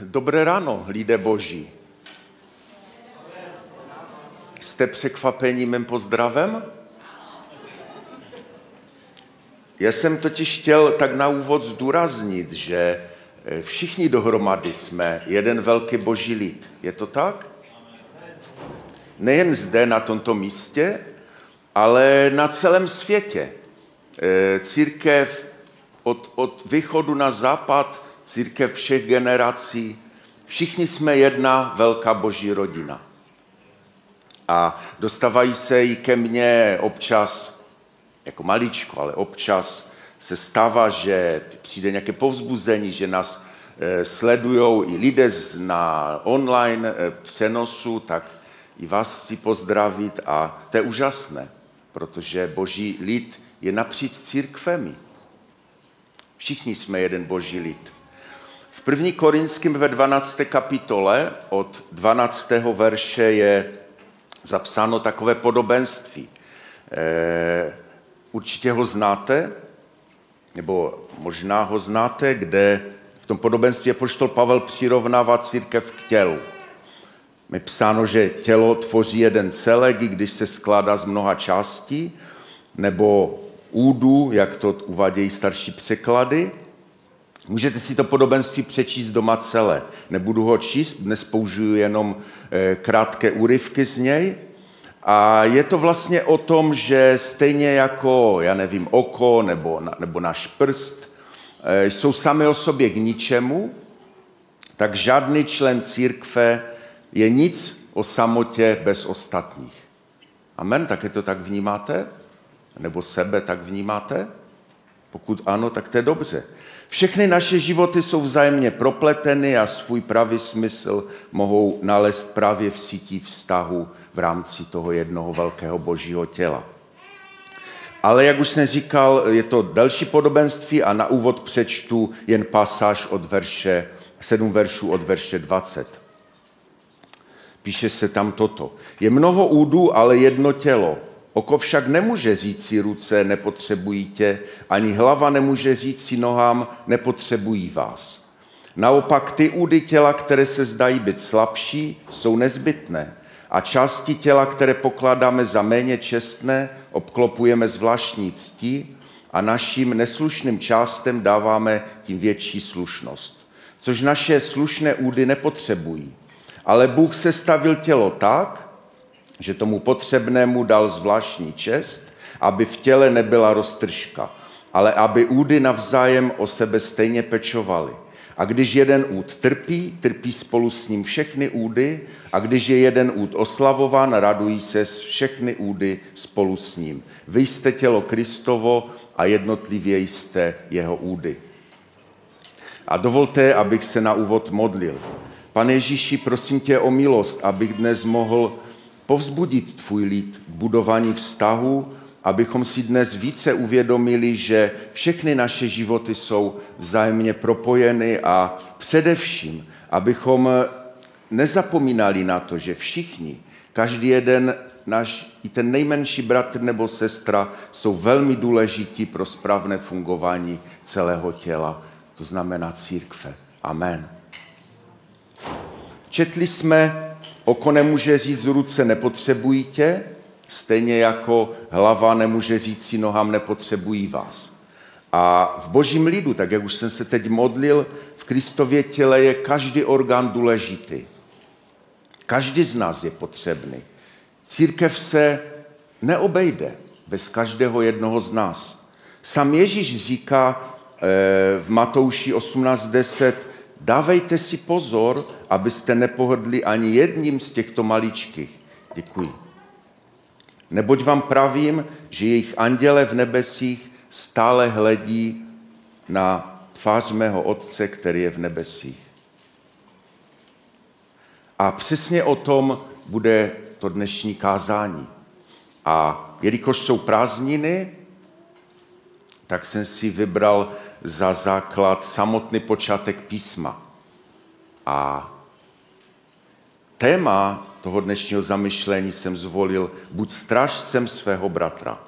Dobré ráno, lidé boží. Jste překvapení mým pozdravem? Já jsem totiž chtěl tak na úvod zdůraznit, že eh, všichni dohromady jsme jeden velký boží lid. Je to tak? Nejen zde, na tomto místě, ale na celém světě. Eh, církev od, od východu na západ, církev všech generací, všichni jsme jedna velká boží rodina. A dostávají se i ke mně občas, jako maličko, ale občas se stává, že přijde nějaké povzbuzení, že nás e, sledují i lidé na online e, přenosu, tak i vás chci pozdravit a to je úžasné, protože boží lid je napříč církvemi. Všichni jsme jeden boží lid. První Korinským ve 12. kapitole od 12. verše je zapsáno takové podobenství. E, určitě ho znáte, nebo možná ho znáte, kde v tom podobenství poštol Pavel přirovnává církev k tělu. Je psáno, že tělo tvoří jeden celek, i když se skládá z mnoha částí, nebo údu, jak to uvádějí starší překlady. Můžete si to podobenství přečíst doma celé. Nebudu ho číst, dnes použiju jenom eh, krátké úryvky z něj. A je to vlastně o tom, že stejně jako, já nevím, oko nebo, nebo náš prst eh, jsou sami o sobě k ničemu, tak žádný člen církve je nic o samotě bez ostatních. Amen, také to tak vnímáte? Nebo sebe tak vnímáte? Pokud ano, tak to je dobře. Všechny naše životy jsou vzájemně propleteny a svůj pravý smysl mohou nalézt právě v sítí vztahu v rámci toho jednoho velkého božího těla. Ale jak už jsem říkal, je to další podobenství a na úvod přečtu jen pasáž od verše, sedm veršů od verše 20. Píše se tam toto. Je mnoho údů, ale jedno tělo. Oko však nemůže říci ruce, nepotřebují tě, ani hlava nemůže říci nohám, nepotřebují vás. Naopak ty údy těla, které se zdají být slabší, jsou nezbytné. A části těla, které pokládáme za méně čestné, obklopujeme zvláštní ctí a našim neslušným částem dáváme tím větší slušnost. Což naše slušné údy nepotřebují. Ale Bůh se stavil tělo tak, že tomu potřebnému dal zvláštní čest, aby v těle nebyla roztržka, ale aby údy navzájem o sebe stejně pečovaly. A když jeden úd trpí, trpí spolu s ním všechny údy, a když je jeden úd oslavován, radují se všechny údy spolu s ním. Vy jste tělo Kristovo a jednotlivě jste jeho údy. A dovolte, abych se na úvod modlil. Pane Ježíši, prosím tě o milost, abych dnes mohl povzbudit tvůj lid k budování vztahu, abychom si dnes více uvědomili, že všechny naše životy jsou vzájemně propojeny a především, abychom nezapomínali na to, že všichni, každý jeden náš, i ten nejmenší bratr nebo sestra jsou velmi důležití pro správné fungování celého těla, to znamená církve. Amen. Četli jsme, oko nemůže říct ruce nepotřebují tě, stejně jako hlava nemůže říct si nohám nepotřebují vás. A v božím lidu, tak jak už jsem se teď modlil, v Kristově těle je každý orgán důležitý. Každý z nás je potřebný. Církev se neobejde bez každého jednoho z nás. Sam Ježíš říká eh, v Matouši 18.10, dávejte si pozor, abyste nepohodli ani jedním z těchto maličkých. Děkuji. Neboť vám pravím, že jejich anděle v nebesích stále hledí na tvář mého Otce, který je v nebesích. A přesně o tom bude to dnešní kázání. A jelikož jsou prázdniny, tak jsem si vybral za základ samotný počátek písma. A téma toho dnešního zamyšlení jsem zvolil buď strážcem svého bratra.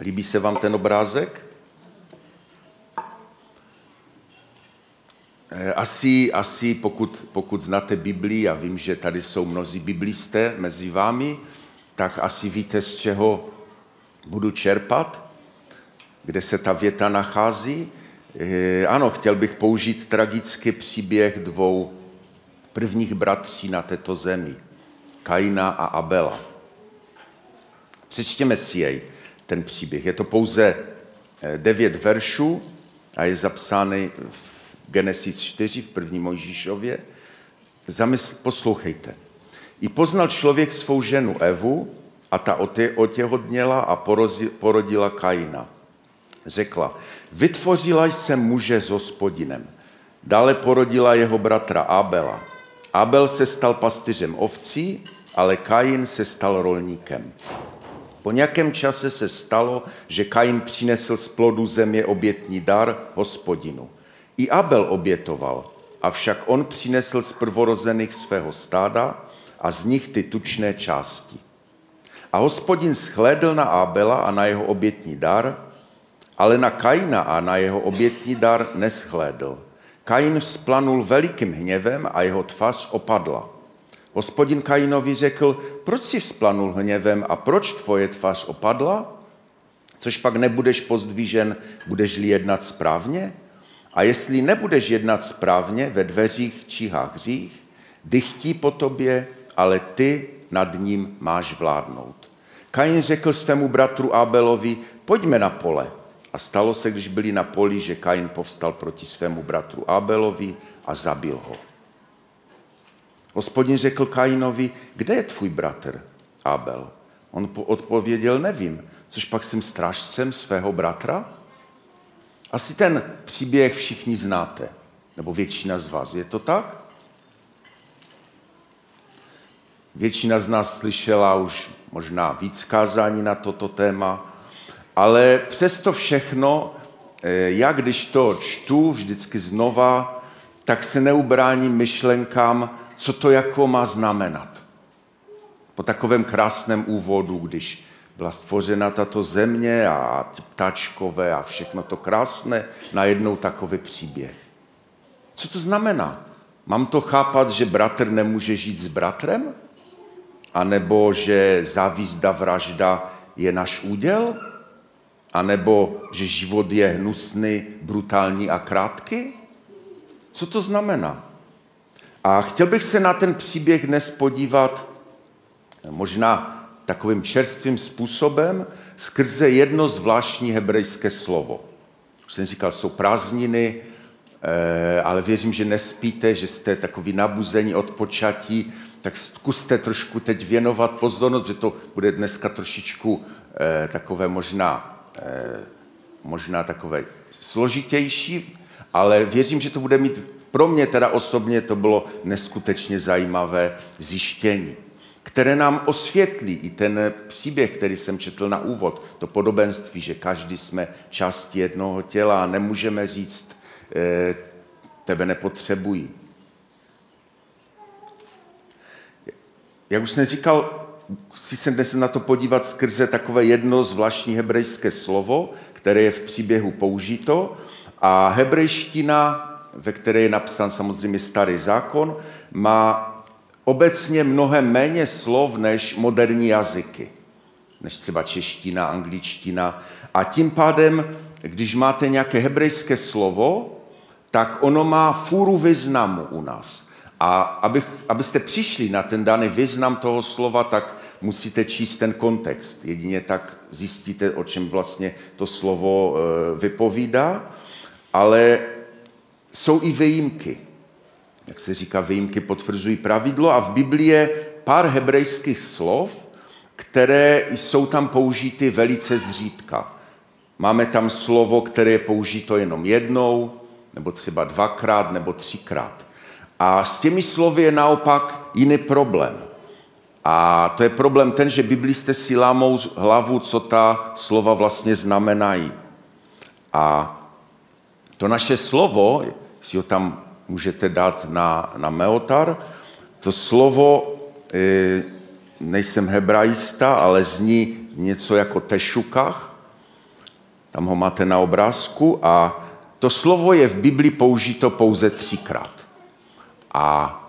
Líbí se vám ten obrázek? Eh, asi, asi pokud, pokud znáte Biblii, a vím, že tady jsou mnozí biblisté mezi vámi, tak asi víte, z čeho budu čerpat, kde se ta věta nachází. Eh, ano, chtěl bych použít tragický příběh dvou prvních bratří na této zemi, Kaina a Abela. Přečtěme si jej, ten příběh. Je to pouze eh, devět veršů a je zapsány v Genesis 4 v první Mojžíšově. Zamysl, poslouchejte. I poznal člověk svou ženu Evu a ta otěhodněla a porodila Kaina. Řekla, vytvořila jsem muže s hospodinem. Dále porodila jeho bratra Abela. Abel se stal pastyřem ovcí, ale Kain se stal rolníkem. Po nějakém čase se stalo, že Kain přinesl z plodu země obětní dar hospodinu. I Abel obětoval, avšak on přinesl z prvorozených svého stáda a z nich ty tučné části. A hospodin schlédl na Abela a na jeho obětní dar, ale na Kaina a na jeho obětní dar neschlédl. Kain splanul velikým hněvem a jeho tvář opadla. Hospodin Kainovi řekl, proč si vzplanul hněvem a proč tvoje tvář opadla? Což pak nebudeš pozdvížen, budeš-li jednat správně? A jestli nebudeš jednat správně, ve dveřích číhá hřích, dychtí po tobě, ale ty nad ním máš vládnout. Kain řekl svému bratru Abelovi, pojďme na pole. A stalo se, když byli na poli, že Kain povstal proti svému bratru Abelovi a zabil ho. Hospodin řekl Kainovi, kde je tvůj bratr Abel? On odpověděl, nevím, což pak jsem strážcem svého bratra? Asi ten příběh všichni znáte, nebo většina z vás. Je to tak? Většina z nás slyšela už možná víc kázání na toto téma, ale přesto všechno, eh, já když to čtu vždycky znova, tak se neubráním myšlenkám, co to jako má znamenat. Po takovém krásném úvodu, když byla stvořena tato země a ptačkové a všechno to krásné, najednou takový příběh. Co to znamená? Mám to chápat, že bratr nemůže žít s bratrem? A nebo že závízda vražda je náš úděl? A nebo že život je hnusný, brutální a krátký? Co to znamená? A chtěl bych se na ten příběh dnes podívat možná takovým čerstvým způsobem skrze jedno zvláštní hebrejské slovo. Už jsem říkal, jsou prázdniny, eh, ale věřím, že nespíte, že jste takový nabuzení od počatí, tak zkuste trošku teď věnovat pozornost, že to bude dneska trošičku eh, takové možná, eh, možná takové složitější, ale věřím, že to bude mít, pro mě teda osobně to bylo neskutečně zajímavé zjištění které nám osvětlí i ten příběh, který jsem četl na úvod, to podobenství, že každý jsme části jednoho těla a nemůžeme říct, e, tebe nepotřebují. Jak už jsem říkal, chci se dnes na to podívat skrze takové jedno zvláštní hebrejské slovo, které je v příběhu použito. A hebrejština, ve které je napsán samozřejmě starý zákon, má obecně mnohem méně slov než moderní jazyky, než třeba čeština, angličtina. A tím pádem, když máte nějaké hebrejské slovo, tak ono má fůru významu u nás. A abych, abyste přišli na ten daný význam toho slova, tak musíte číst ten kontext. Jedině tak zjistíte, o čem vlastně to slovo e, vypovídá. Ale jsou i výjimky jak se říká, výjimky potvrzují pravidlo a v Biblii je pár hebrejských slov, které jsou tam použity velice zřídka. Máme tam slovo, které je použito jenom jednou, nebo třeba dvakrát, nebo třikrát. A s těmi slovy je naopak jiný problém. A to je problém ten, že biblisté si lámou hlavu, co ta slova vlastně znamenají. A to naše slovo, si ho tam můžete dát na, na meotar. To slovo, e, nejsem hebraista, ale zní něco jako tešukach. Tam ho máte na obrázku a to slovo je v Bibli použito pouze třikrát. A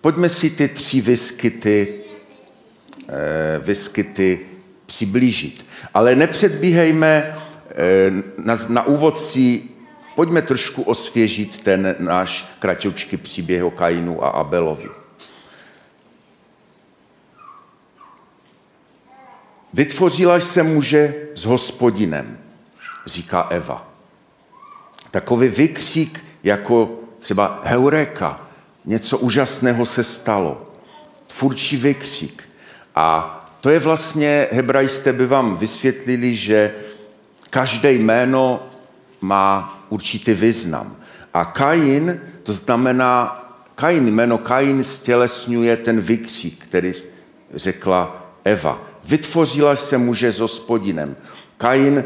pojďme si ty tři vyskyty, eh, vyskyty přiblížit. Ale nepředbíhejme eh, na, na úvod si, pojďme trošku osvěžit ten náš kratoučký příběh o Kainu a Abelovi. Vytvořila jsem muže s hospodinem, říká Eva. Takový vykřík jako třeba heureka, něco úžasného se stalo. Tvůrčí vykřík. A to je vlastně, hebrajsté by vám vysvětlili, že každé jméno má určitý význam. A Kain, to znamená, Kain, jméno Kain stělesňuje ten vykřík, který řekla Eva. Vytvořila se muže s hospodinem. Kain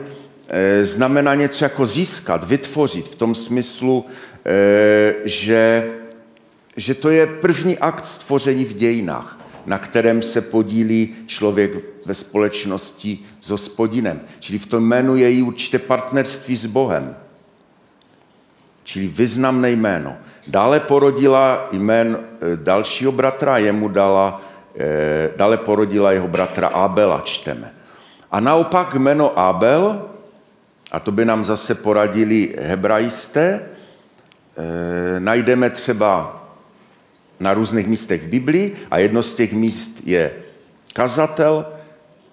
e, znamená něco jako získat, vytvořit, v tom smyslu, e, že, že to je první akt stvoření v dějinách na kterém se podílí člověk ve společnosti s hospodinem. Čili v tom jménu je i určité partnerství s Bohem. Čili významné jméno. Dále porodila jmén eh, dalšího bratra, jemu dala, eh, dále porodila jeho bratra Abela, čteme. A naopak jméno Abel, a to by nám zase poradili hebrajisté, eh, najdeme třeba na různých místech v Biblii a jedno z těch míst je kazatel,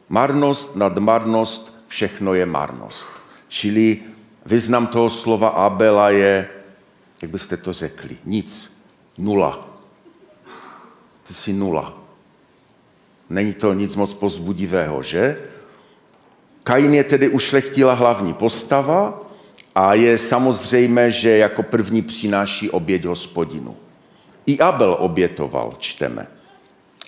marnost nad marnost, všechno je marnost. Čili význam toho slova Abela je, jak byste to řekli, nic, nula. Ty jsi nula. Není to nic moc pozbudivého, že? Kain je tedy ušlechtila hlavní postava a je samozřejmé, že jako první přináší oběť hospodinu. I Abel obětoval, čteme.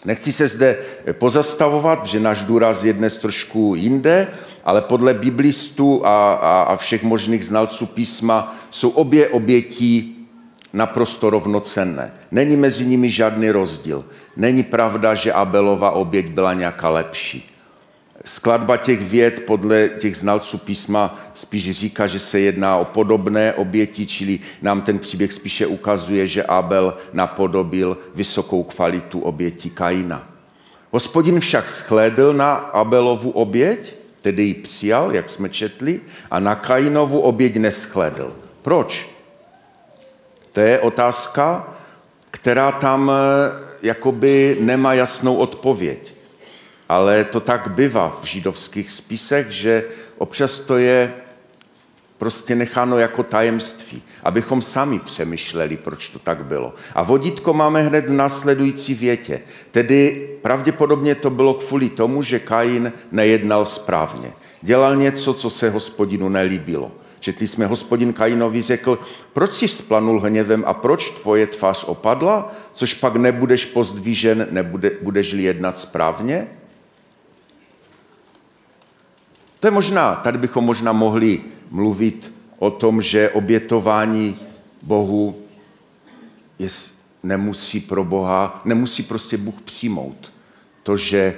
Nechci se zde pozastavovat, že náš důraz je dnes trošku jinde, ale podle biblistů a, a, a všech možných znalců písma jsou obě obětí naprosto rovnocenné. Není mezi nimi žádný rozdíl. Není pravda, že Abelova oběť byla nějaká lepší skladba těch věd podle těch znalců písma spíš říká, že se jedná o podobné oběti, čili nám ten příběh spíše ukazuje, že Abel napodobil vysokou kvalitu oběti Kaina. Hospodin však schlédl na Abelovu oběť, tedy ji přijal, jak jsme četli, a na Kainovu oběť neschlédl. Proč? To je otázka, která tam eh, jakoby nemá jasnou odpověď ale to tak bývá v židovských spisech, že občas to je prostě necháno jako tajemství, abychom sami přemýšleli, proč to tak bylo. A vodítko máme hned v následující větě. Tedy pravděpodobně to bylo kvůli tomu, že Kain nejednal správně. Dělal něco, co se hospodinu nelíbilo. Četli jsme, hospodin Kainovi řekl, proč jsi splanul hněvem a proč tvoje tvář opadla, což pak nebudeš pozdvížen, nebude, budeš-li jednat správně? To je možná, tady bychom možná mohli mluvit o tom, že obětování Bohu je, nemusí pro Boha, nemusí prostě Bůh přijmout. To, že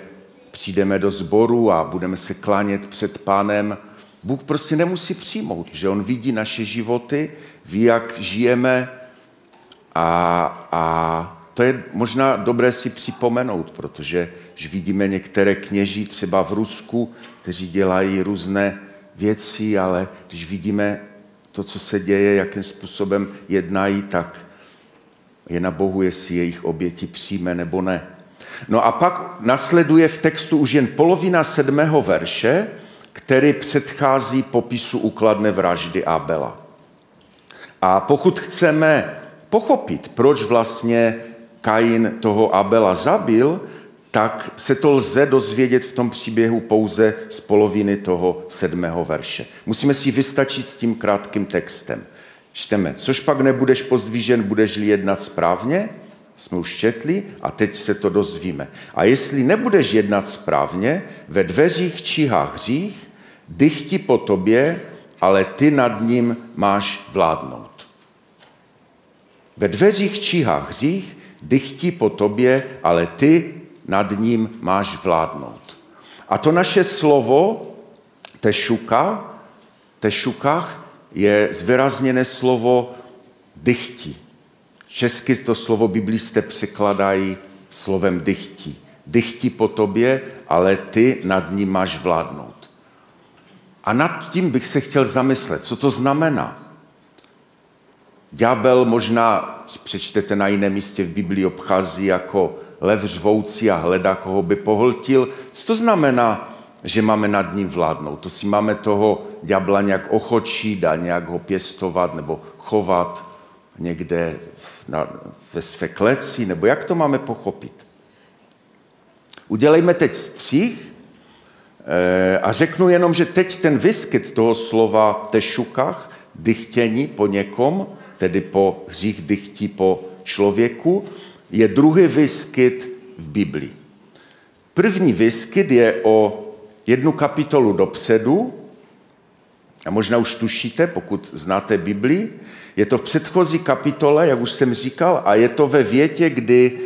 přijdeme do sboru a budeme se klánět před pánem, Bůh prostě nemusí přijmout, že on vidí naše životy, ví, jak žijeme a, a to je možná dobré si připomenout, protože když vidíme některé kněží třeba v Rusku, kteří dělají různé věci, ale když vidíme to, co se děje, jakým způsobem jednají, tak je na Bohu, jestli jejich oběti přijme nebo ne. No a pak nasleduje v textu už jen polovina sedmého verše, který předchází popisu ukladné vraždy Abela. A pokud chceme pochopit, proč vlastně Kain toho Abela zabil, tak se to lze dozvědět v tom příběhu pouze z poloviny toho sedmého verše. Musíme si vystačit s tím krátkým textem. Čteme, což pak nebudeš pozdvížen, budeš-li jednat správně, jsme už četli a teď se to dozvíme. A jestli nebudeš jednat správně, ve dveřích číhá hřích, dychti po tobě, ale ty nad ním máš vládnout. Ve dveřích číhá hřích, dychti po tobě, ale ty nad ním máš vládnout. A to naše slovo tešuka, tešukách je zvýrazněné slovo dychti. Česky to slovo biblisté překladají slovem dychti. Dychti po tobě, ale ty nad ním máš vládnout. A nad tím bych se chtěl zamyslet, co to znamená. Ďábel možná, přečtete na jiném místě v Biblii, obchází jako lev řvoucí a hledá, koho by pohltil. Co to znamená, že máme nad ním vládnout? To si máme toho ďábla nějak ochočit a nějak ho pěstovat nebo chovat někde na, ve své kleci, nebo jak to máme pochopit? Udělejme teď střih eh, a řeknu jenom, že teď ten vyskyt toho slova tešukách, dychtění po někom, tedy po hřích dychtí po člověku, je druhý vyskyt v Biblii. První vyskyt je o jednu kapitolu dopředu, a možná už tušíte, pokud znáte Biblii, je to v předchozí kapitole, jak už jsem říkal, a je to ve větě, kdy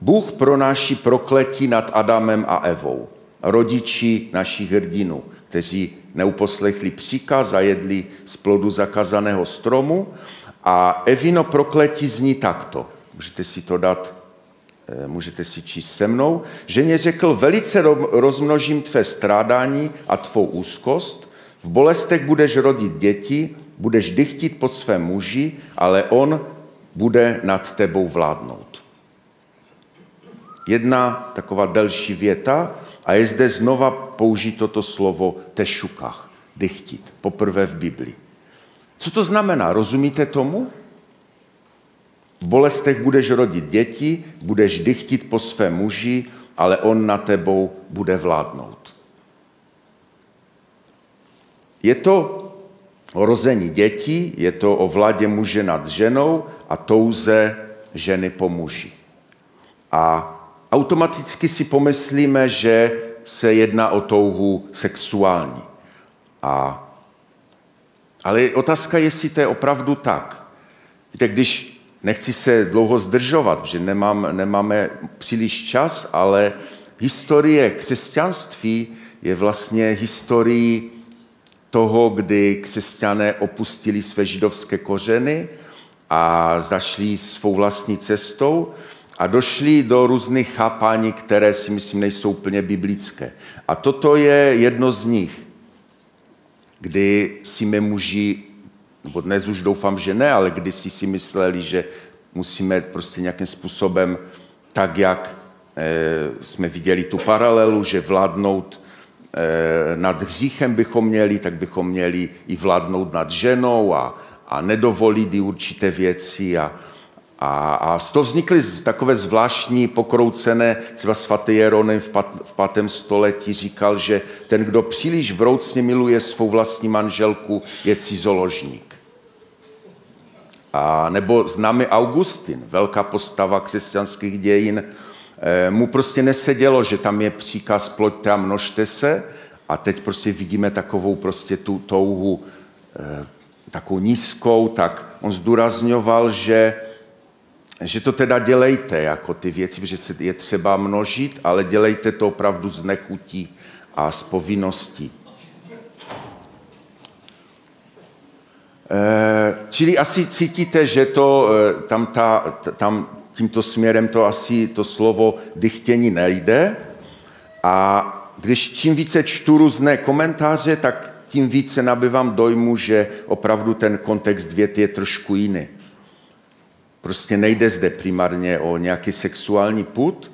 Bůh pronáší prokletí nad Adamem a Evou, rodiči našich hrdinů, kteří neuposlechli příkaz a jedli z plodu zakazaného stromu. A Evino prokletí zní takto. Můžete si to dát, eh, můžete si číst se mnou. Ženě řekl, velice rozmnožím tvé strádání a tvou úzkost, v bolestech budeš rodit děti, budeš dychtit po svém muži, ale on bude nad tebou vládnout. Jedna taková delší věta a je zde znova použít to slovo tešukách, dychtit, poprvé v Biblii. Co to znamená? Rozumíte tomu? V bolestech budeš rodit děti, budeš dychtit po své muži, ale on na tebou bude vládnout. Je to o rození dětí, je to o vládě muže nad ženou a touze ženy po muži. A automaticky si pomyslíme, že se jedná o touhu sexuální. A, ale otázka je, jestli to je opravdu tak. Víte, když nechci se dlouho zdržovat, že nemám, nemáme příliš čas, ale historie křesťanství je vlastně historií toho, kdy křesťané opustili své židovské kořeny a zašli svou vlastní cestou a došli do různých chápání, které si myslím nejsou úplně biblické. A toto je jedno z nich, kdy si my muži, nebo dnes už doufám, že ne, ale když si mysleli, že musíme prostě nějakým způsobem, tak jak e, jsme viděli tu paralelu, že vládnout Eh, nad hříchem bychom měli, tak bychom měli i vládnout nad ženou a, a nedovolit i určité věci. A, a, a z toho vznikly takové zvláštní pokroucené, třeba svatý Jeronem v, pat, v patém století říkal, že ten, kdo příliš vroucně miluje svou vlastní manželku, je cizoložník. A nebo známe Augustin, velká postava křesťanských dějin, Eh, mu prostě nesedělo, že tam je příkaz ploďte a množte se a teď prostě vidíme takovou prostě tu touhu eh, takovou nízkou, tak on zdůrazňoval, že, že to teda dělejte jako ty věci, protože se je třeba množit, ale dělejte to opravdu z nechutí a z povinností. Čili asi cítíte, že to tam, ta, tam tímto směrem to asi to slovo dychtění nejde. A když čím více čtu různé komentáře, tak tím více nabývám dojmu, že opravdu ten kontext věty je trošku jiný. Prostě nejde zde primárně o nějaký sexuální put.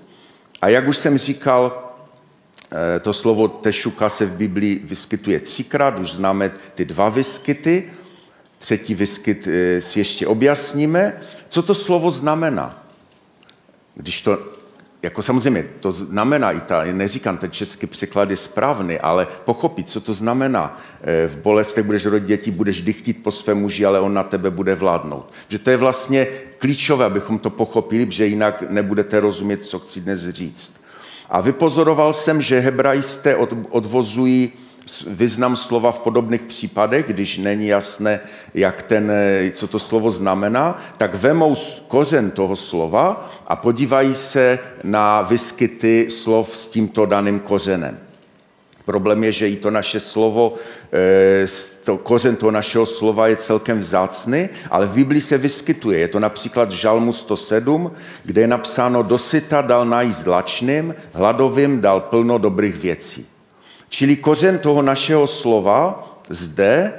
A jak už jsem říkal, eh, to slovo tešuka se v Biblii vyskytuje třikrát, už známe ty dva vyskyty. Třetí vyskyt eh, si ještě objasníme. Co to slovo znamená? Když to, jako samozřejmě, to znamená i ta, neříkám, ten český překlad je správný, ale pochopit, co to znamená. Eh, v bolestech budeš rodit děti, budeš dychtit po své muži, ale on na tebe bude vládnout. Že to je vlastně klíčové, abychom to pochopili, že jinak nebudete rozumět, co chci dnes říct. A vypozoroval jsem, že hebrajisté odvozují význam slova v podobných případech, když není jasné, jak ten, co to slovo znamená, tak vemou kořen toho slova a podívají se na vyskyty slov s tímto daným kořenem. Problém je, že i to naše slovo, eh, to kořen toho našeho slova je celkem vzácný, ale v Biblii se vyskytuje. Je to například v Žalmu 107, kde je napsáno dosyta dal najíst lačným, hladovým dal plno dobrých věcí. Čili kořen toho našeho slova zde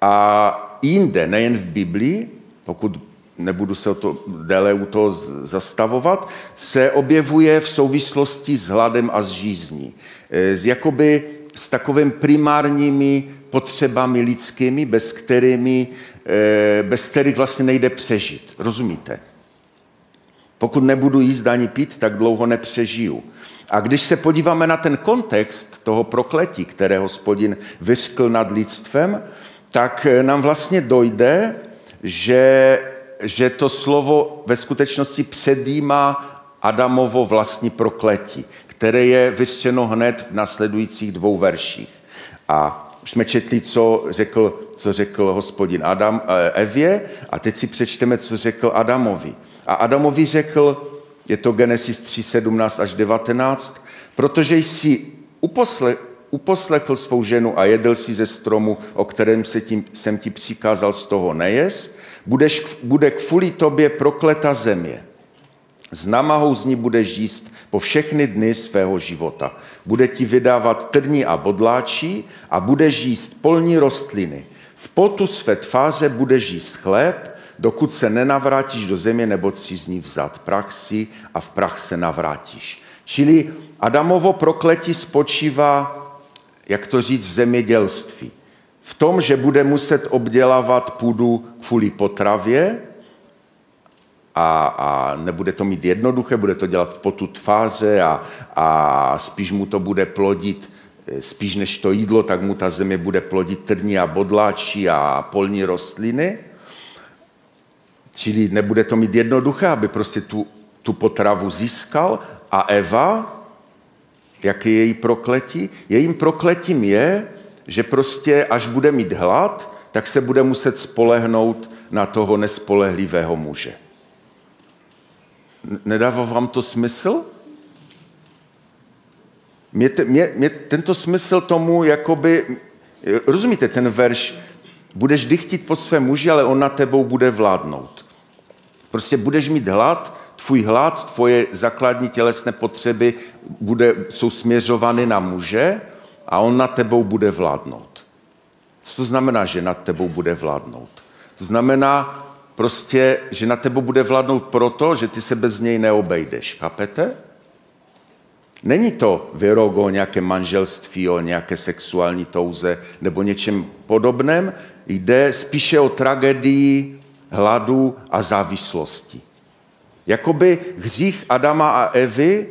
a jinde, nejen v Biblii, pokud nebudu se o to déle u toho zastavovat, se objevuje v souvislosti s hladem a s žízní. E, s jakoby s takovým primárními potřebami lidskými, bez, kterými, e, bez kterých vlastně nejde přežít. Rozumíte? Pokud nebudu jíst ani pít, tak dlouho nepřežiju. A když se podíváme na ten kontext toho prokletí, které hospodin vyskl nad lidstvem, tak nám vlastně dojde, že že to slovo ve skutečnosti předjímá Adamovo vlastní prokletí, které je vyřčeno hned v nasledujících dvou verších. A už jsme četli, co řekl, co řekl hospodin Adam, eh, Evě a teď si přečteme, co řekl Adamovi. A Adamovi řekl, je to Genesis 3, 17 až 19, protože jsi uposle, uposlechl svou ženu a jedl si ze stromu, o kterém se tím, jsem ti přikázal z toho nejes, budeš, bude kvůli tobě prokleta země. Z namahou z ní budeš jíst po všechny dny svého života. Bude ti vydávat trní a bodláčí a budeš jíst polní rostliny. V potu své tváře budeš jíst chléb, dokud se nenavrátíš do země, nebo si z ní vzat prach si a v prach se navrátíš. Čili Adamovo prokletí spočívá, jak to říct, v zemědělství v tom, že bude muset obdělávat půdu kvůli potravě a, a nebude to mít jednoduché, bude to dělat v potu tváře a, a spíš mu to bude plodit, eh, spíš než to jídlo, tak mu ta země bude plodit trní a bodláčí a polní rostliny. Čili nebude to mít jednoduché, aby prostě tu, tu potravu získal. A Eva, jak je její prokletí? Jejím prokletím je, že prostě až bude mít hlad, tak se bude muset spolehnout na toho nespolehlivého muže. Nedává vám to smysl? Mě, mě, mě tento smysl tomu, jakoby, rozumíte, ten verš, budeš dychtit po svém muži, ale on na tebou bude vládnout. Prostě budeš mít hlad, tvůj hlad, tvoje základní tělesné potřeby bude, jsou směřovány na muže a on nad tebou bude vládnout. Co to znamená, že nad tebou bude vládnout? To znamená prostě, že nad tebou bude vládnout proto, že ty se bez něj neobejdeš. Chápete? Není to vyrok o nějaké manželství, o nějaké sexuální touze nebo něčem podobném. Jde spíše o tragédii hladu a závislosti. Jakoby hřích Adama a Evy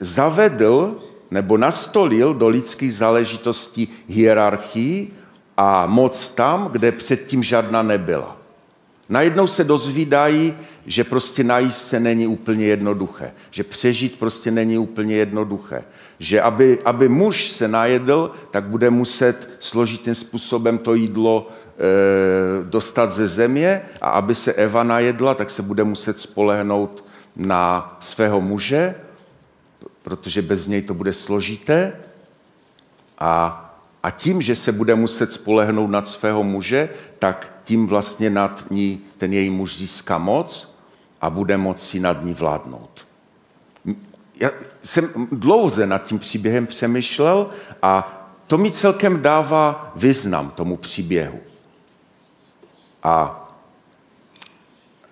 zavedl nebo nastolil do lidských záležitostí hierarchii a moc tam, kde předtím žádná nebyla. Najednou se dozvídají, že prostě najíst se není úplně jednoduché, že přežít prostě není úplně jednoduché, že aby, aby muž se najedl, tak bude muset složitým způsobem to jídlo e, dostat ze země a aby se Eva najedla, tak se bude muset spolehnout na svého muže protože bez něj to bude složité. A, a tím, že se bude muset spolehnout nad svého muže, tak tím vlastně nad ní ten její muž získá moc a bude moci nad ní vládnout. Já jsem dlouze nad tím příběhem přemýšlel a to mi celkem dává význam tomu příběhu. A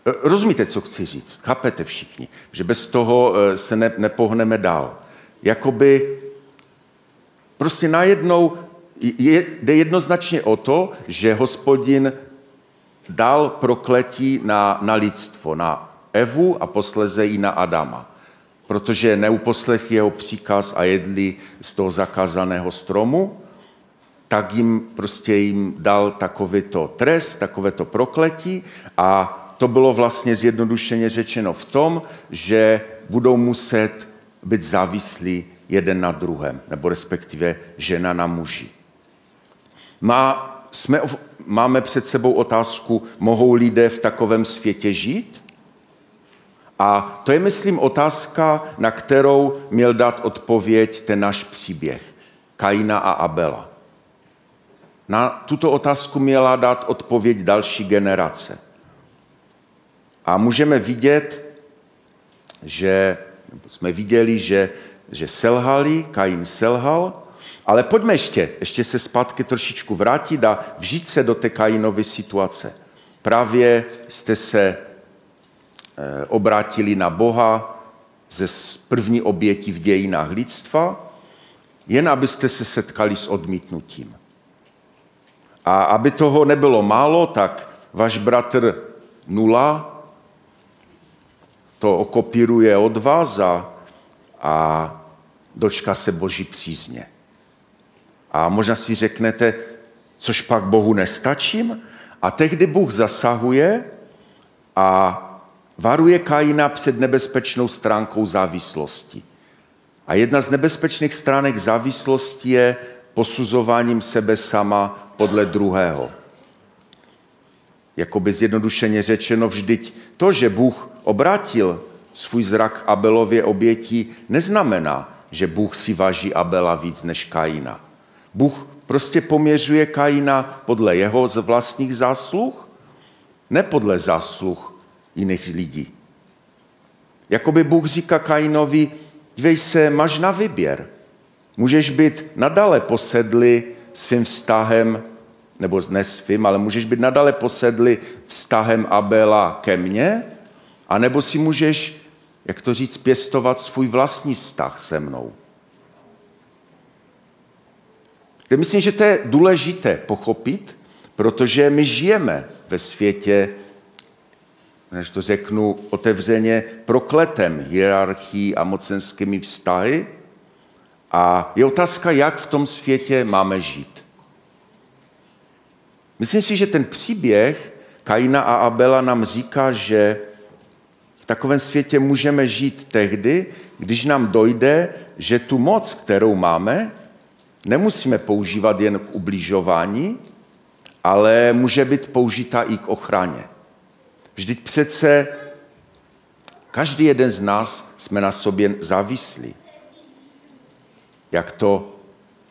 Eh, rozumíte, co chci říct? Chápete všichni? Že bez toho eh, se ne, nepohneme dál. Jakoby prostě najednou je, jde jednoznačně o to, že hospodin dal prokletí na, na lidstvo, na Evu a posleze i na Adama. Protože neuposlech jeho příkaz a jedli z toho zakázaného stromu, tak jim prostě jim dal takovýto trest, takovéto prokletí a to bylo vlastně zjednodušeně řečeno v tom, že budou muset být závislí jeden na druhém, nebo respektive žena na muži. Má, jsme, máme před sebou otázku, mohou lidé v takovém světě žít? A to je, myslím, otázka, na kterou měl dát odpověď ten náš příběh. Kaina a Abela. Na tuto otázku měla dát odpověď další generace. A můžeme vidět, že jsme viděli, že, že selhali, Kain selhal, ale pojďme ještě, ještě se zpátky trošičku vrátit a vžít se do té Kainovy situace. Právě jste se obrátili na Boha ze první oběti v dějinách lidstva, jen abyste se setkali s odmítnutím. A aby toho nebylo málo, tak váš bratr Nula to okopíruje od vás a, a dočká se boží přízně. A možná si řeknete, což pak Bohu nestačím? A tehdy Bůh zasahuje a varuje Kaina před nebezpečnou stránkou závislosti. A jedna z nebezpečných stránek závislosti je posuzováním sebe sama podle druhého. Jakoby zjednodušeně řečeno, vždyť to, že Bůh obrátil svůj zrak Abelově obětí, neznamená, že Bůh si váží Abela víc než Kaina. Bůh prostě poměřuje Kaina podle jeho z vlastních zásluh, ne podle zásluh jiných lidí. Jakoby Bůh říká Kainovi, dívej se, máš na výběr. Můžeš být nadále posedli svým vztahem, nebo ne svým, ale můžeš být nadále posedli vztahem Abela ke mně, anebo si můžeš, jak to říct, pěstovat svůj vlastní vztah se mnou. Myslím, že to je důležité pochopit, protože my žijeme ve světě, než to řeknu otevřeně, prokletem hierarchií a mocenskými vztahy. A je otázka, jak v tom světě máme žít. Myslím si, že ten příběh Kaina a Abela nám říká, že v takovém světě můžeme žít tehdy, když nám dojde, že tu moc, kterou máme, nemusíme používat jen k ubližování, ale může být použita i k ochraně. Vždyť přece každý jeden z nás jsme na sobě závislí. Jak to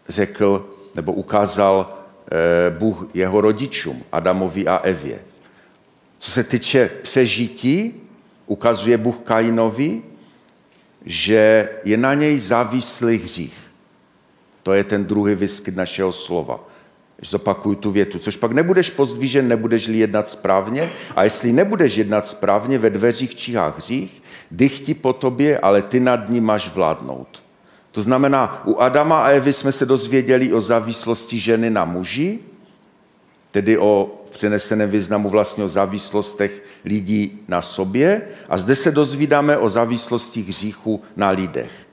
řekl nebo ukázal eh, Bůh jeho rodičům, Adamovi a Evě. Co se týče přežití, ukazuje Bůh Kainovi, že je na něj závislý hřích. To je ten druhý výskyt našeho slova. Zopakuju tu větu. Což pak nebudeš pozdvížen, nebudeš-li jednat správně. A jestli nebudeš jednat správně, ve dveřích číhá hřích, dychti po tobě, ale ty nad ní máš vládnout. To znamená, u Adama a Evy jsme se dozvěděli o závislosti ženy na muži, tedy o přeneseném významu vlastně o závislostech lidí na sobě a zde se dozvídáme o závislosti hříchu na lidech.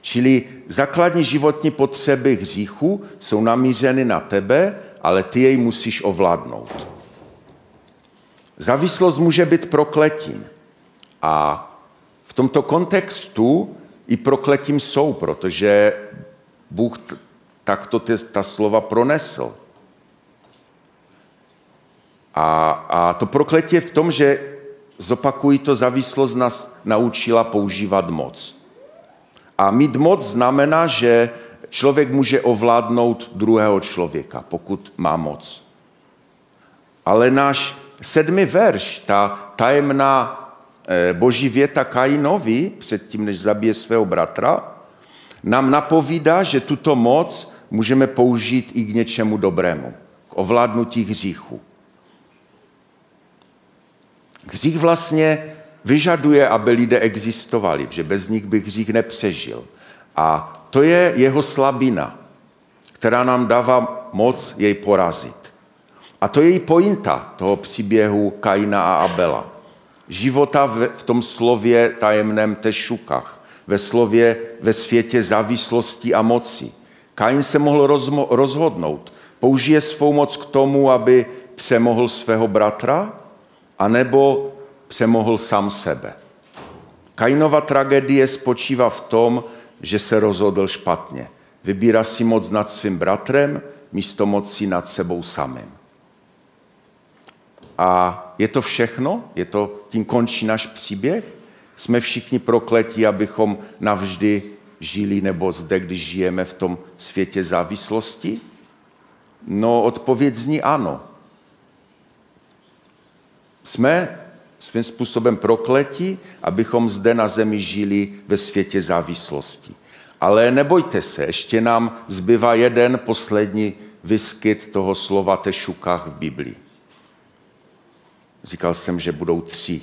Čili základní životní potřeby hříchu jsou namířeny na tebe, ale ty jej musíš ovládnout. Závislost může být prokletím. A v tomto kontextu i prokletím jsou, protože Bůh takto ta slova pronesl. A, a to prokletí je v tom, že zopakují to, závislost nás naučila používat moc. A mít moc znamená, že člověk může ovládnout druhého člověka, pokud má moc. Ale náš sedmý verš, ta tajemná eh, boží věta Kainovi, předtím, než zabije svého bratra, nám napovídá, že tuto moc můžeme použít i k něčemu dobrému, k ovládnutí hříchu. Hřích vlastně vyžaduje, aby lidé existovali, že bez nich bych hřích nepřežil. A to je jeho slabina, která nám dává moc jej porazit. A to je její pointa toho příběhu Kaina a Abela. Života v tom slově tajemném tešukách, ve slově ve světě závislosti a moci. Kain se mohl rozhodnout, použije svou moc k tomu, aby přemohl svého bratra, anebo přemohl sám sebe. Kainova tragédie spočívá v tom, že se rozhodl špatně. Vybírá si moc nad svým bratrem, místo moci nad sebou samým. A je to všechno? Je to, tím končí náš příběh? Jsme všichni prokletí, abychom navždy žili nebo zde, když žijeme v tom světě závislosti? No, odpověď zní ano. Jsme svým způsobem prokleti, abychom zde na zemi žili ve světě závislosti. Ale nebojte se, ještě nám zbývá jeden poslední vyskyt toho slova tešukách v Biblii. Říkal jsem, že budou tři.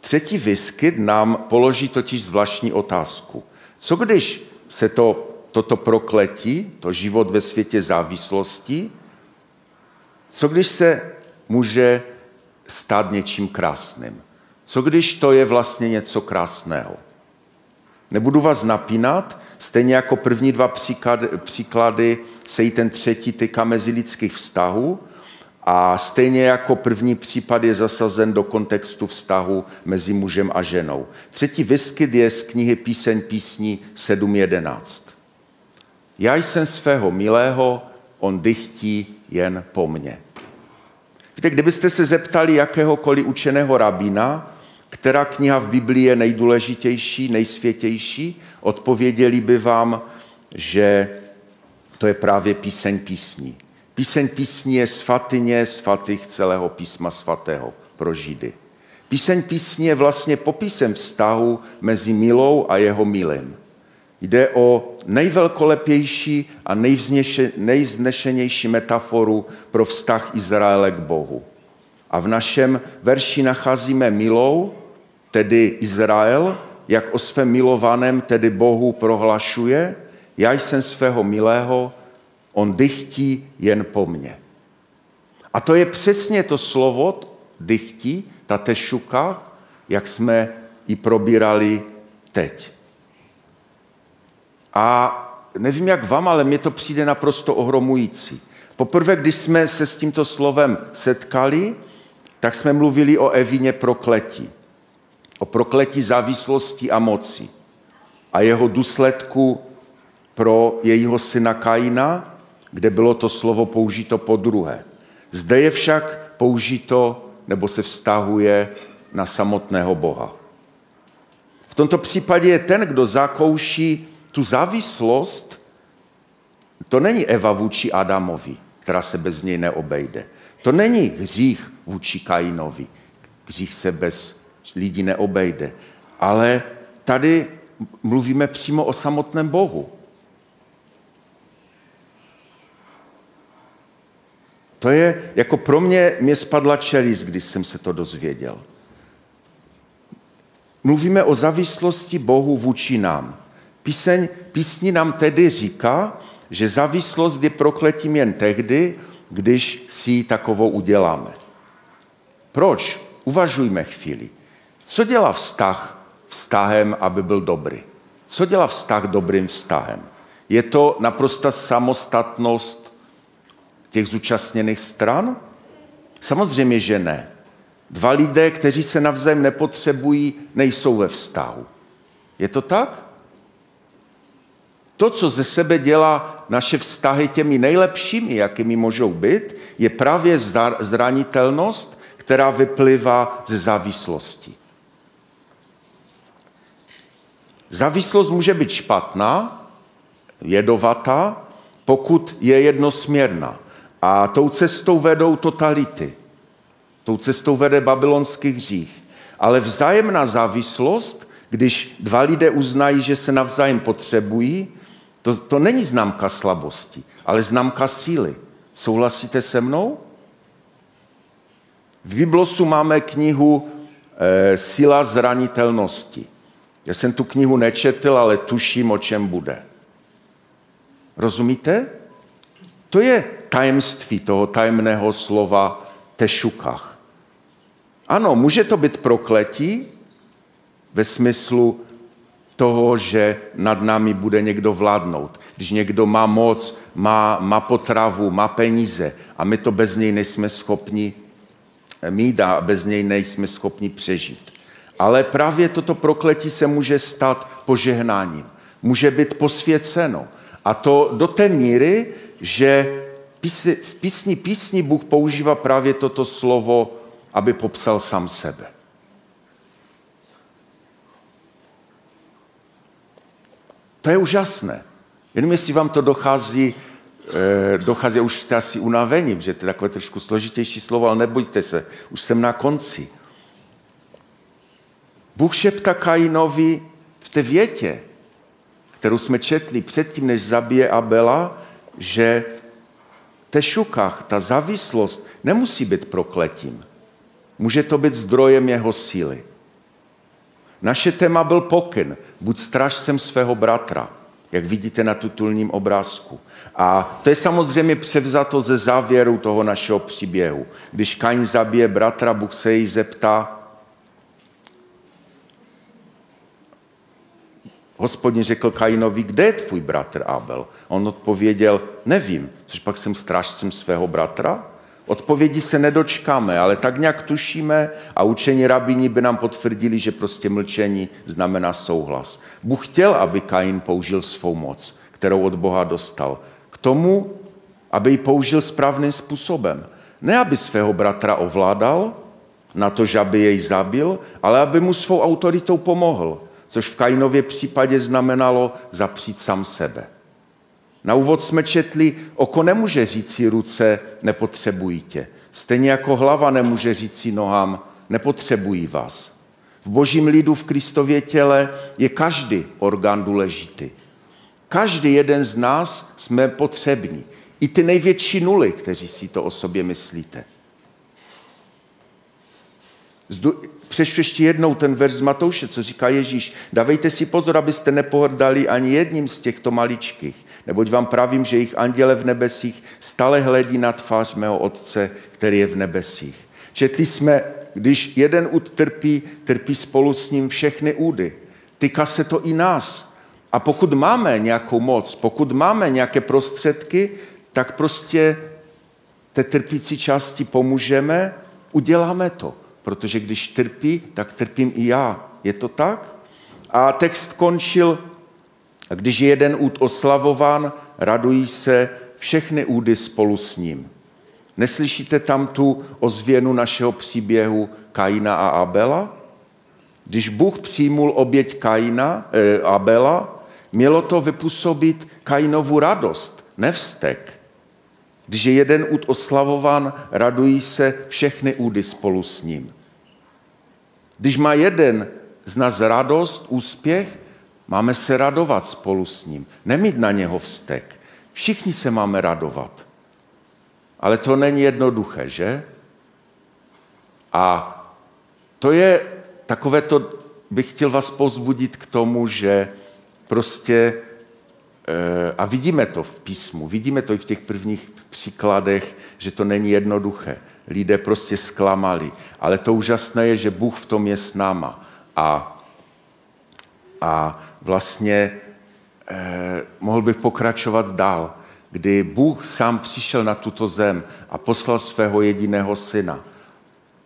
Třetí vyskyt nám položí totiž zvláštní otázku. Co když se to, toto prokletí, to život ve světě závislosti, co když se může stát něčím krásným? Co když to je vlastně něco krásného? Nebudu vás napínat, stejně jako první dva příklady, příklady se i ten třetí týká mezilidských vztahů a stejně jako první případ je zasazen do kontextu vztahu mezi mužem a ženou. Třetí vyskyt je z knihy Píseň písní 7.11. Já jsem svého milého, on dychtí jen po mně. Víte, kdybyste se zeptali jakéhokoliv učeného rabína, která kniha v Biblii je nejdůležitější, nejsvětější, odpověděli by vám, že to je právě píseň písní. Píseň písní je svatyně svatých celého písma svatého pro Židy. Píseň písní je vlastně popisem vztahu mezi milou a jeho milým. Jde o nejvelkolepější a nejvznešenější metaforu pro vztah Izraele k Bohu. A v našem verši nacházíme milou, tedy Izrael, jak o svém milovaném, tedy Bohu, prohlašuje, já jsem svého milého, on dychtí jen po mně. A to je přesně to slovo dychtí, ta tešuka, jak jsme ji probírali teď. A nevím jak vám, ale mně to přijde naprosto ohromující. Poprvé, když jsme se s tímto slovem setkali, tak jsme mluvili o Evině prokletí. O prokletí závislosti a moci a jeho důsledku pro jejího syna Kaina, kde bylo to slovo použito po druhé. Zde je však použito nebo se vztahuje na samotného Boha. V tomto případě je ten, kdo zakouší tu závislost, to není Eva vůči Adamovi, která se bez něj neobejde. To není hřích vůči Kainovi. Hřích se bez lidí neobejde. Ale tady mluvíme přímo o samotném Bohu. To je, jako pro mě, mě spadla čelist, když jsem se to dozvěděl. Mluvíme o závislosti Bohu vůči nám. Píseň, písní nám tedy říká, že závislost je prokletím jen tehdy, když si ji takovou uděláme. Proč? Uvažujme chvíli. Co dělá vztah vztahem, aby byl dobrý? Co dělá vztah dobrým vztahem? Je to naprosta samostatnost těch zúčastněných stran? Samozřejmě, že ne. Dva lidé, kteří se navzájem nepotřebují, nejsou ve vztahu. Je to tak? To, co ze sebe dělá naše vztahy těmi nejlepšími, jakými můžou být, je právě zranitelnost, která vyplývá ze závislosti. Závislost může být špatná, jedovatá, pokud je jednosměrná. A tou cestou vedou totality. Tou cestou vede babylonský hřích. Ale vzájemná závislost, když dva lidé uznají, že se navzájem potřebují, to, to není známka slabosti, ale známka síly. Souhlasíte se mnou? V Biblosu máme knihu e, Síla zranitelnosti. Já jsem tu knihu nečetl, ale tuším, o čem bude. Rozumíte? To je tajemství toho tajemného slova tešukach. Ano, může to být prokletí ve smyslu toho, že nad námi bude někdo vládnout. Když někdo má moc, má, má potravu, má peníze a my to bez něj nejsme schopni mít a bez něj nejsme schopni přežít. Ale právě toto prokletí se může stát požehnáním. Může být posvěceno. A to do té míry, že v písni písni Bůh používá právě toto slovo, aby popsal sám sebe. To je úžasné. Jenom jestli vám to dochází, eh, dochází, už jste asi unavení, že to je takové trošku složitější slovo, ale nebojte se, už jsem na konci. Bůh šepta Kainovi v té větě, kterou jsme četli předtím, než zabije Abela, že tešukách, ta závislost nemusí být prokletím. Může to být zdrojem jeho síly. Naše téma byl pokyn. Buď strážcem svého bratra, jak vidíte na tutulním obrázku. A to je samozřejmě převzato ze závěru toho našeho příběhu. Když Kain zabije bratra, Bůh se jej zeptá, Hospodin řekl Kainovi, kde je tvůj bratr Abel? On odpověděl, nevím, což pak jsem strážcem svého bratra. Odpovědi se nedočkáme, ale tak nějak tušíme a učení rabíni by nám potvrdili, že prostě mlčení znamená souhlas. Bůh chtěl, aby Kain použil svou moc, kterou od Boha dostal, k tomu, aby ji použil správným způsobem. Ne, aby svého bratra ovládal, na to, že aby jej zabil, ale aby mu svou autoritou pomohl což v Kainově případě znamenalo zapřít sám sebe. Na úvod jsme četli, oko nemůže říci ruce, nepotřebují tě. Stejně jako hlava nemůže říci nohám, nepotřebují vás. V božím lidu v Kristově těle je každý orgán důležitý. Každý jeden z nás jsme potřební. I ty největší nuly, kteří si to o sobě myslíte. Přečtu ještě jednou ten verz Matouše, co říká Ježíš. Dávejte si pozor, abyste nepohrdali ani jedním z těchto maličkých, neboť vám pravím, že jejich anděle v nebesích stále hledí na tvář mého Otce, který je v nebesích. Četli jsme, když jeden úd trpí, trpí spolu s ním všechny údy. Týká se to i nás. A pokud máme nějakou moc, pokud máme nějaké prostředky, tak prostě té trpící části pomůžeme, uděláme to protože když trpí, tak trpím i já. Je to tak? A text končil, když je jeden úd oslavován, radují se všechny údy spolu s ním. Neslyšíte tam tu ozvěnu našeho příběhu Kaina a Abela? Když Bůh přijmul oběť Kaina, eh, Abela, mělo to vypůsobit Kainovu radost, nevstek. Když je jeden úd oslavovan, radují se všechny údy spolu s ním. Když má jeden z nás radost, úspěch, máme se radovat spolu s ním, nemít na něho vztek. Všichni se máme radovat. Ale to není jednoduché, že? A to je takové to, bych chtěl vás pozbudit k tomu, že prostě Eh, a vidíme to v písmu, vidíme to i v těch prvních příkladech, že to není jednoduché. Lidé prostě zklamali. Ale to úžasné je, že Bůh v tom je s náma. A, a vlastně eh, mohl bych pokračovat dál, kdy Bůh sám přišel na tuto zem a poslal svého jediného syna,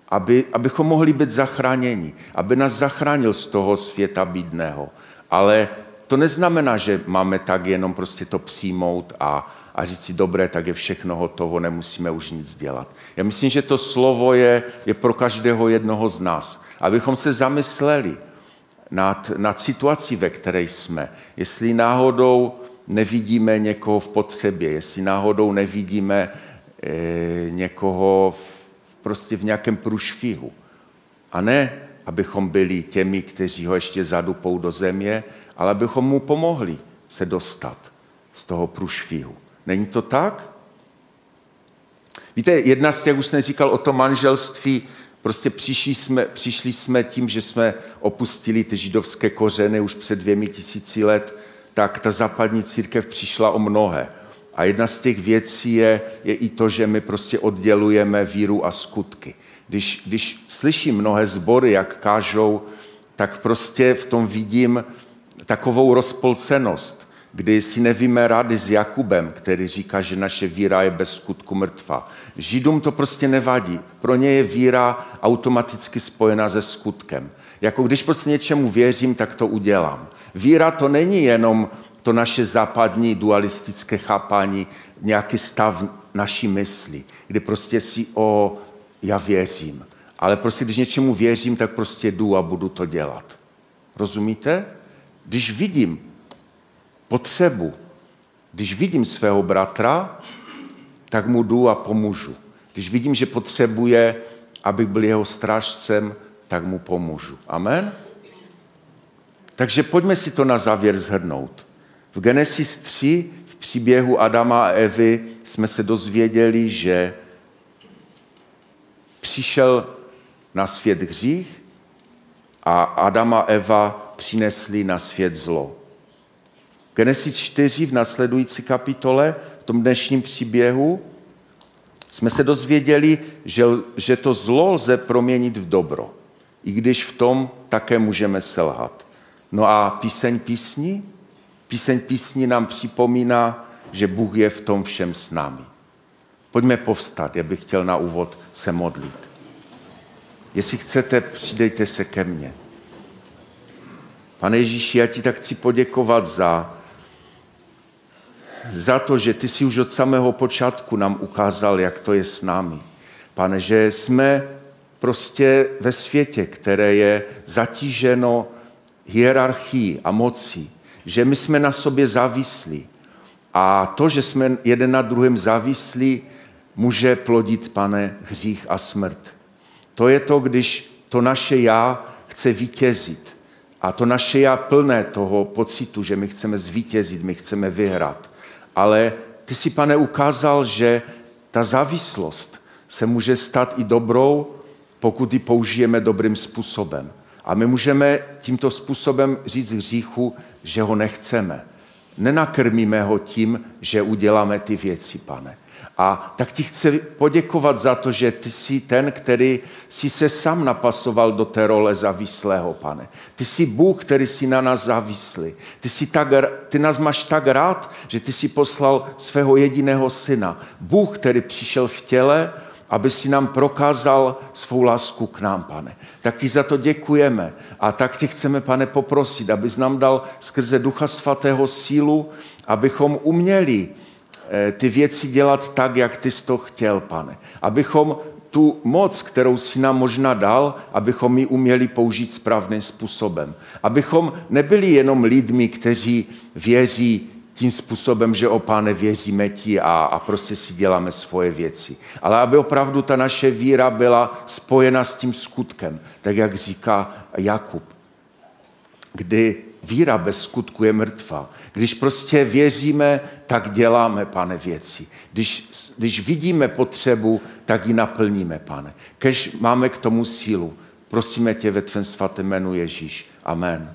aby, abychom mohli být zachráněni, aby nás zachránil z toho světa bídného. Ale to neznamená, že máme tak jenom prostě to přijmout a, a říct si, dobré, tak je všechno hotovo, nemusíme už nic dělat. Já myslím, že to slovo je, je pro každého jednoho z nás. Abychom se zamysleli nad, nad situací, ve které jsme. Jestli náhodou nevidíme někoho v potřebě, jestli náhodou nevidíme e, někoho v, prostě v nějakém průšvihu. A ne, abychom byli těmi, kteří ho ještě zadupou do země, ale abychom mu pomohli se dostat z toho průšvihu. Není to tak? Víte, jedna z těch, už jsem říkal o tom manželství, prostě přišli jsme, přišli jsme tím, že jsme opustili ty židovské kořeny už před dvěmi tisíci let, tak ta západní církev přišla o mnohé. A jedna z těch věcí je, je i to, že my prostě oddělujeme víru a skutky. Když, když slyším mnohé sbory, jak kážou, tak prostě v tom vidím takovou rozpolcenost, kdy si nevíme rady s Jakubem, který říká, že naše víra je bez skutku mrtva. Židům to prostě nevadí. Pro ně je víra automaticky spojena se skutkem. Jako když prostě něčemu věřím, tak to udělám. Víra to není jenom to naše západní dualistické chápání, nějaký stav naší mysli, kdy prostě si o já věřím. Ale prostě když něčemu věřím, tak prostě jdu a budu to dělat. Rozumíte? Když vidím potřebu. Když vidím svého bratra, tak mu jdu a pomůžu. Když vidím, že potřebuje, abych byl jeho strážcem, tak mu pomůžu. Amen? Takže pojďme si to na závěr zhrnout. V Genesis 3, v příběhu Adama a Evy, jsme se dozvěděli, že přišel na svět hřích a Adama a Eva přinesli na svět zlo. Genesis 4 v nasledující kapitole, v tom dnešním příběhu, jsme se dozvěděli, že, že to zlo lze proměnit v dobro, i když v tom také můžeme selhat. No a píseň písní? Píseň písní nám připomíná, že Bůh je v tom všem s námi. Pojďme povstat, já bych chtěl na úvod se modlit. Jestli chcete, přidejte se ke mně. Pane Ježíši, já ti tak chci poděkovat za, za to, že ty si už od samého počátku nám ukázal, jak to je s námi. Pane, že jsme prostě ve světě, které je zatíženo hierarchií a mocí, že my jsme na sobě závislí. A to, že jsme jeden na druhém závislí, může plodit, pane, hřích a smrt. To je to, když to naše já chce vítězit. A to naše já plné toho pocitu, že my chceme zvítězit, my chceme vyhrát. Ale ty si, pane, ukázal, že ta závislost se může stát i dobrou, pokud ji použijeme dobrým způsobem. A my můžeme tímto způsobem říct hříchu, že ho nechceme. Nenakrmíme ho tím, že uděláme ty věci, pane. A tak ti chci poděkovat za to, že ty jsi ten, který si se sám napasoval do té role závislého, pane. Ty jsi Bůh, který si na nás závislý. Ty, jsi tak, ty nás máš tak rád, že ty jsi poslal svého jediného syna. Bůh, který přišel v těle, aby si nám prokázal svou lásku k nám, pane. Tak ti za to děkujeme a tak tě chceme, pane, poprosit, abys nám dal skrze Ducha Svatého sílu, abychom uměli ty věci dělat tak, jak ty jsi to chtěl, pane. Abychom tu moc, kterou si nám možná dal, abychom ji uměli použít správným způsobem. Abychom nebyli jenom lidmi, kteří věří tím způsobem, že o páne věříme ti a, a prostě si děláme svoje věci. Ale aby opravdu ta naše víra byla spojena s tím skutkem, tak jak říká Jakub, kdy víra bez skutku je mrtvá. Když prostě věříme, tak děláme, pane, věci. Když, když vidíme potřebu, tak ji naplníme, pane. Kež máme k tomu sílu. Prosíme tě ve tvém svatém jménu Ježíš. Amen.